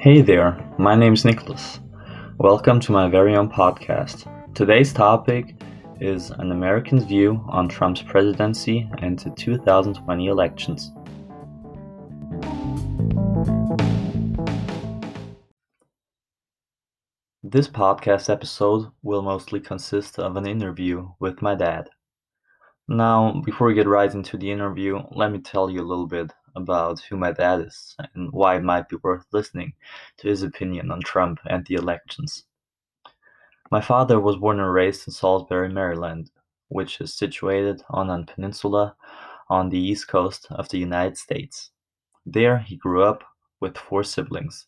Hey there, my name is Nicholas. Welcome to my very own podcast. Today's topic is an American's view on Trump's presidency and the 2020 elections. This podcast episode will mostly consist of an interview with my dad. Now, before we get right into the interview, let me tell you a little bit about who my dad is and why it might be worth listening to his opinion on Trump and the elections. My father was born and raised in Salisbury, Maryland, which is situated on a peninsula on the east coast of the United States. There, he grew up with four siblings.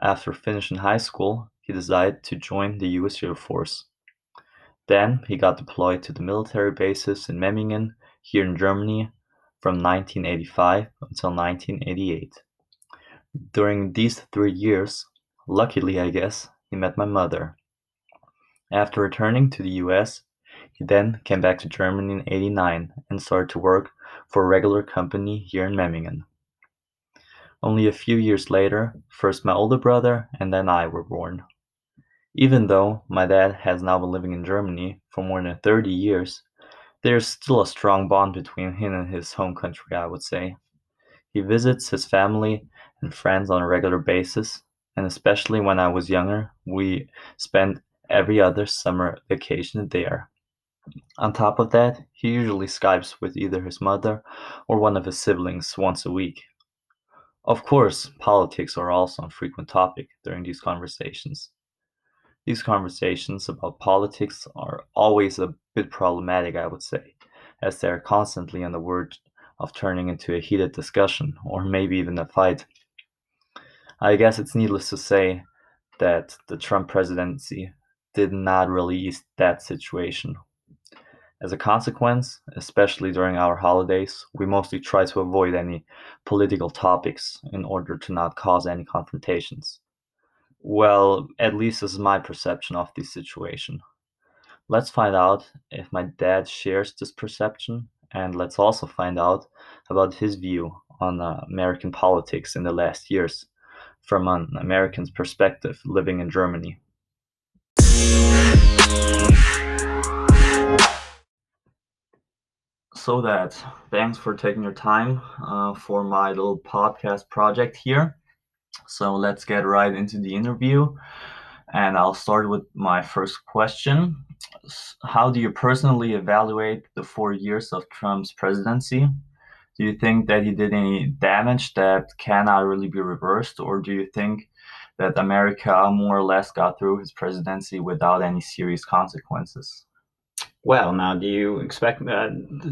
After finishing high school, he decided to join the US Air Force. Then he got deployed to the military bases in Memmingen, here in Germany, from 1985 until 1988. During these three years, luckily I guess, he met my mother. After returning to the US, he then came back to Germany in 89 and started to work for a regular company here in Memmingen. Only a few years later, first my older brother and then I were born. Even though my dad has now been living in Germany for more than 30 years, there's still a strong bond between him and his home country, I would say. He visits his family and friends on a regular basis, and especially when I was younger, we spent every other summer vacation there. On top of that, he usually Skypes with either his mother or one of his siblings once a week. Of course, politics are also a frequent topic during these conversations. These conversations about politics are always a bit problematic, I would say, as they are constantly on the verge of turning into a heated discussion or maybe even a fight. I guess it's needless to say that the Trump presidency did not really ease that situation. As a consequence, especially during our holidays, we mostly try to avoid any political topics in order to not cause any confrontations. Well, at least this is my perception of the situation. Let's find out if my dad shares this perception, and let's also find out about his view on uh, American politics in the last years from an American's perspective living in Germany. So that, thanks for taking your time uh, for my little podcast project here. So let's get right into the interview. And I'll start with my first question. How do you personally evaluate the four years of Trump's presidency? Do you think that he did any damage that cannot really be reversed? Or do you think that America more or less got through his presidency without any serious consequences? Well, now, do you expect uh,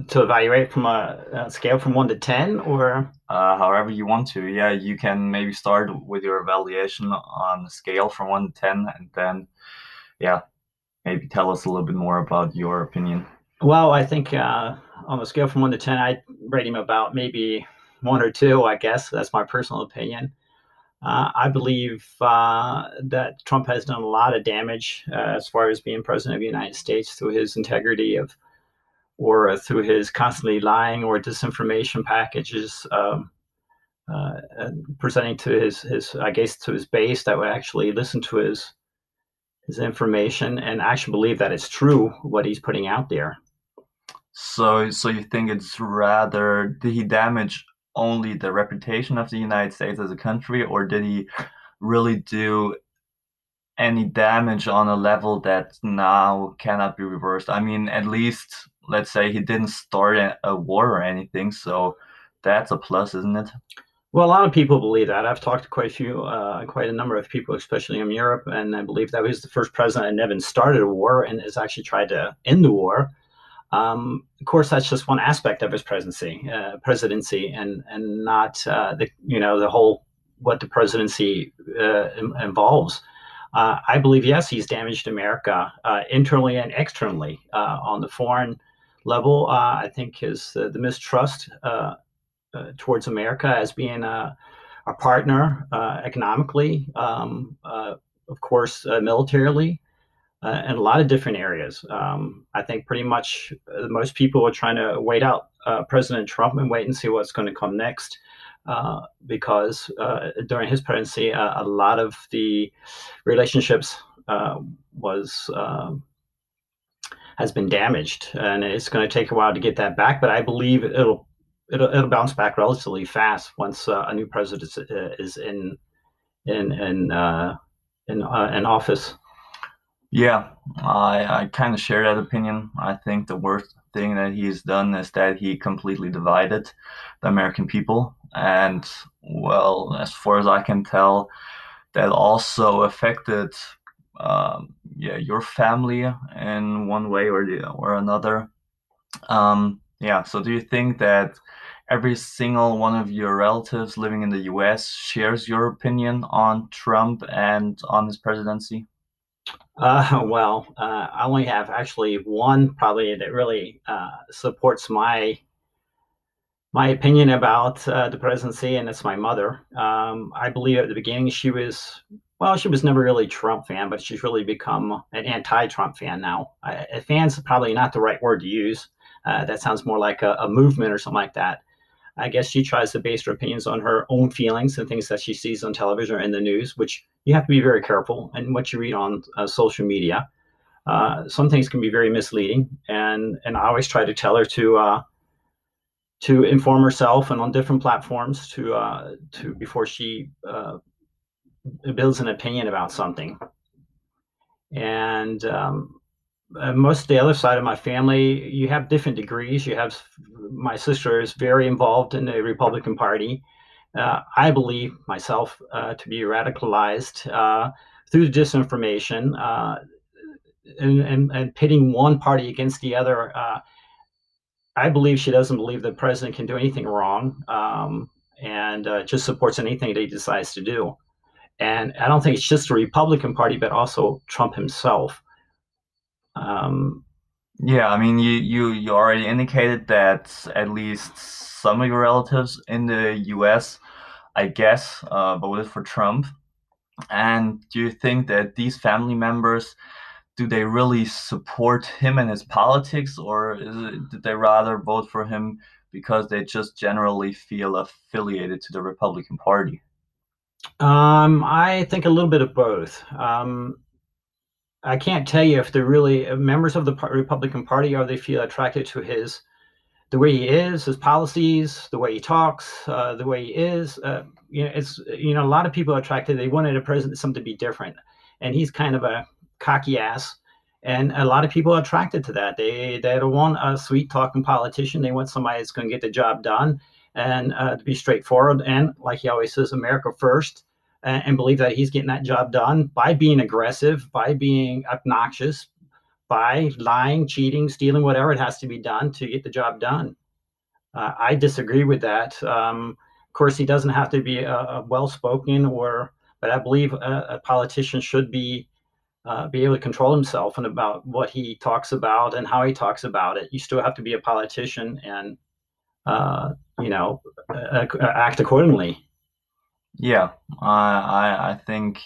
to evaluate from a, a, scale from one to ten, or uh, however you want to? Yeah, you can maybe start with your evaluation on a scale from one to ten, and then, yeah, maybe tell us a little bit more about your opinion. Well, I think uh, on a scale from one to ten, I rate him about maybe one or two. I guess that's my personal opinion. Uh, I believe uh, that Trump has done a lot of damage uh, as far as being president of the United States through his integrity of, or through his constantly lying or disinformation packages, um, uh, presenting to his his I guess to his base that would actually listen to his his information and actually believe that it's true what he's putting out there. So, so you think it's rather did he damage only the reputation of the United States as a country, or did he really do any damage on a level that now cannot be reversed? I mean, at least let's say he didn't start a war or anything, so that's a plus, isn't it? Well, a lot of people believe that. I've talked to quite a few, uh, quite a number of people, especially in Europe, and I believe that he was the first president that never started a war and has actually tried to end the war. Um, of course, that's just one aspect of his presidency, uh, presidency, and and not uh, the you know the whole what the presidency uh, involves. Uh, I believe yes, he's damaged America uh, internally and externally uh, on the foreign level. I think his the mistrust towards America as being a, a partner economically, um, of course, militarily uh, in a lot of different areas. Um, I think pretty much uh, most people are trying to wait out uh, President Trump and wait and see what's going to come next. uh, because uh, during his presidency, a lot of the relationships uh, was um, has been damaged, and it's going to take a while to get that back. But I believe it'll it'll, it'll bounce back relatively fast once a new president is in in in in, in office. Yeah, I, I kind of share that opinion. I think the worst thing that he's done is that he completely divided the American people. And, well, as far as I can tell, that also affected um, yeah, your family in one way or the or another. Um, yeah, so do you think that every single one of your relatives living in the US shares your opinion on Trump and on his presidency? Uh, well, uh, I only have actually one probably that really uh, supports my my opinion about uh, the presidency, and it's my mother. Um, I believe at the beginning she was well, she was never really a Trump fan, but she's really become an anti-Trump fan now. A fan's probably not the right word to use. Uh, that sounds more like a, a movement or something like that. I guess she tries to base her opinions on her own feelings and things that she sees on television or in the news, which you have to be very careful and what you read on uh, social media. Uh, some things can be very misleading, and and I always try to tell her to uh, to inform herself and on different platforms to uh, to before she uh, builds an opinion about something. And um, uh, most of the other side of my family, you have different degrees. You have my sister is very involved in the Republican Party. Uh, I believe myself uh, to be radicalized uh, through disinformation uh, and, and, and, pitting one party against the other. I believe she doesn't believe the president can do anything wrong um, and just supports anything that he decides to do. And I don't think it's just the Republican Party, but also Trump himself. Um, yeah, I mean, you, you you already indicated that at least some of your relatives in the U.S., I guess, uh, voted for Trump. And do you think that these family members do they really support him and his politics, or it, did they rather vote for him because they just generally feel affiliated to the Republican Party? Um, I think a little bit of both. Um, I can't tell you if they're really members of the Republican Party or they feel attracted to his the way he is, his policies, the way he talks, uh, the way he is. Uh, you know, it's you know a lot of people are attracted. They wanted a president something to be different, and he's kind of a cocky ass, and a lot of people are attracted to that. They they don't want a sweet talking politician. They want somebody that's going to get the job done and uh, to be straightforward and like he always says, America first and, and believe that he's getting that job done by being aggressive, by being obnoxious, by lying, cheating, stealing, whatever it has to be done to get the job done. Uh, I disagree with that. Um, of course, he doesn't have to be well-spoken or, but I believe a, a politician should be uh, be able to control himself and about what he talks about and how he talks about it. You still have to be a politician and uh, you know act accordingly. Yeah, I I, I think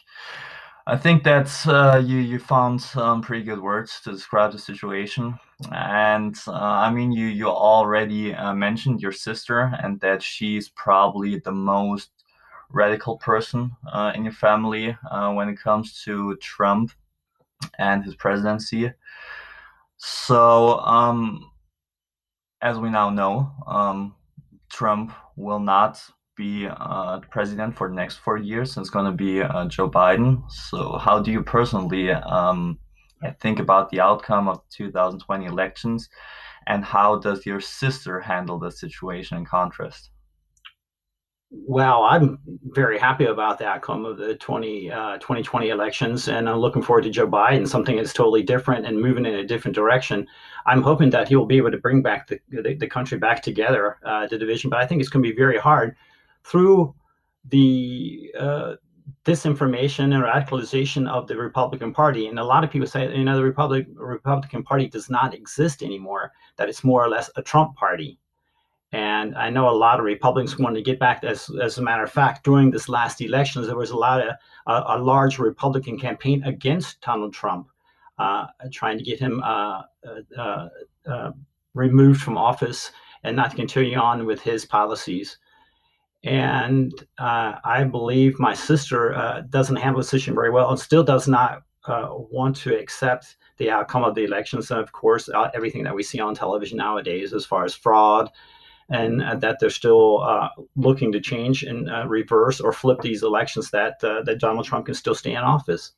I think that's uh, you you found some pretty good words to describe the situation, and uh, I mean you you already uh, mentioned your sister and that she's probably the most radical person uh, in your family uh, when it comes to Trump and his presidency. So, um, as we now know, um, Trump will not be uh, president for the next four years. and It's going to be uh, Joe Biden. So, how do you personally um, think about the outcome of the 2020 elections, and how does your sister handle the situation in contrast? Well, I'm very happy about the outcome of the 20, uh, 2020 elections, and I'm looking forward to Joe Biden, something that's totally different and moving in a different direction. I'm hoping that he will be able to bring back the, the, the country back together, uh, the division, but I think it's going to be very hard through the uh, disinformation and radicalization of the Republican Party. And a lot of people say, you know, the Republic, Republican Party does not exist anymore, that it's more or less a Trump party. And I know a lot of Republicans wanted to get back. As, as a matter of fact, during this last elections, there was a lot of a, a large Republican campaign against Donald Trump, uh, trying to get him uh, uh, uh, removed from office and not continue on with his policies. And uh, I believe my sister uh, doesn't handle the situation very well and still does not uh, want to accept the outcome of the elections. And of course, uh, everything that we see on television nowadays, as far as fraud, and uh, that they're still uh, looking to change and reverse or flip these elections, that that Donald Trump can still stay in office.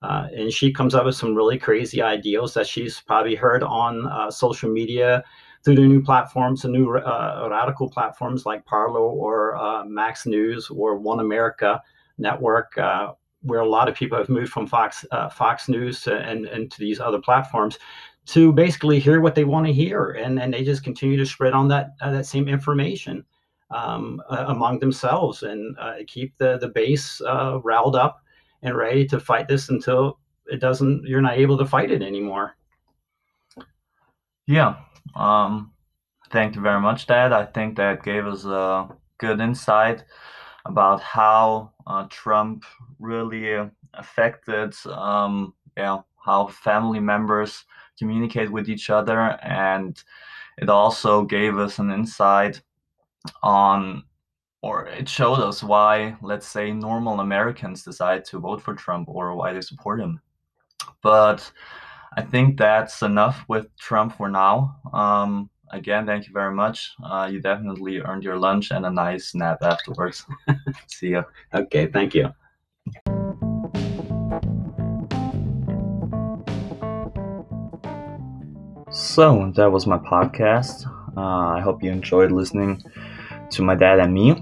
And she comes up with some really crazy ideals that she's probably heard on social media through the new platforms, the new uh, radical platforms like Parler or uh, Max News or One America Network, uh, where a lot of people have moved from Fox uh, Fox News and, and to these other platforms to basically hear what they want to hear, and and they just continue to spread on that that same information um, among themselves and keep the the base riled up and ready to fight this until it doesn't you're not able to fight it anymore yeah um thank you very much dad i think that gave us a good insight about how uh, trump really affected um yeah how family members communicate with each other and it also gave us an insight on or it showed us why, let's say, normal Americans decide to vote for Trump or why they support him. But I think that's enough with Trump for now. Um, again, thank you very much. Uh, you definitely earned your lunch and a nice nap afterwards. See you. Okay, thank you. So that was my podcast. Uh, I hope you enjoyed listening to my dad and me.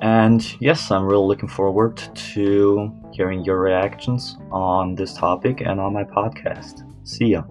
And yes, I'm really looking forward to hearing your reactions on this topic and on my podcast. See ya.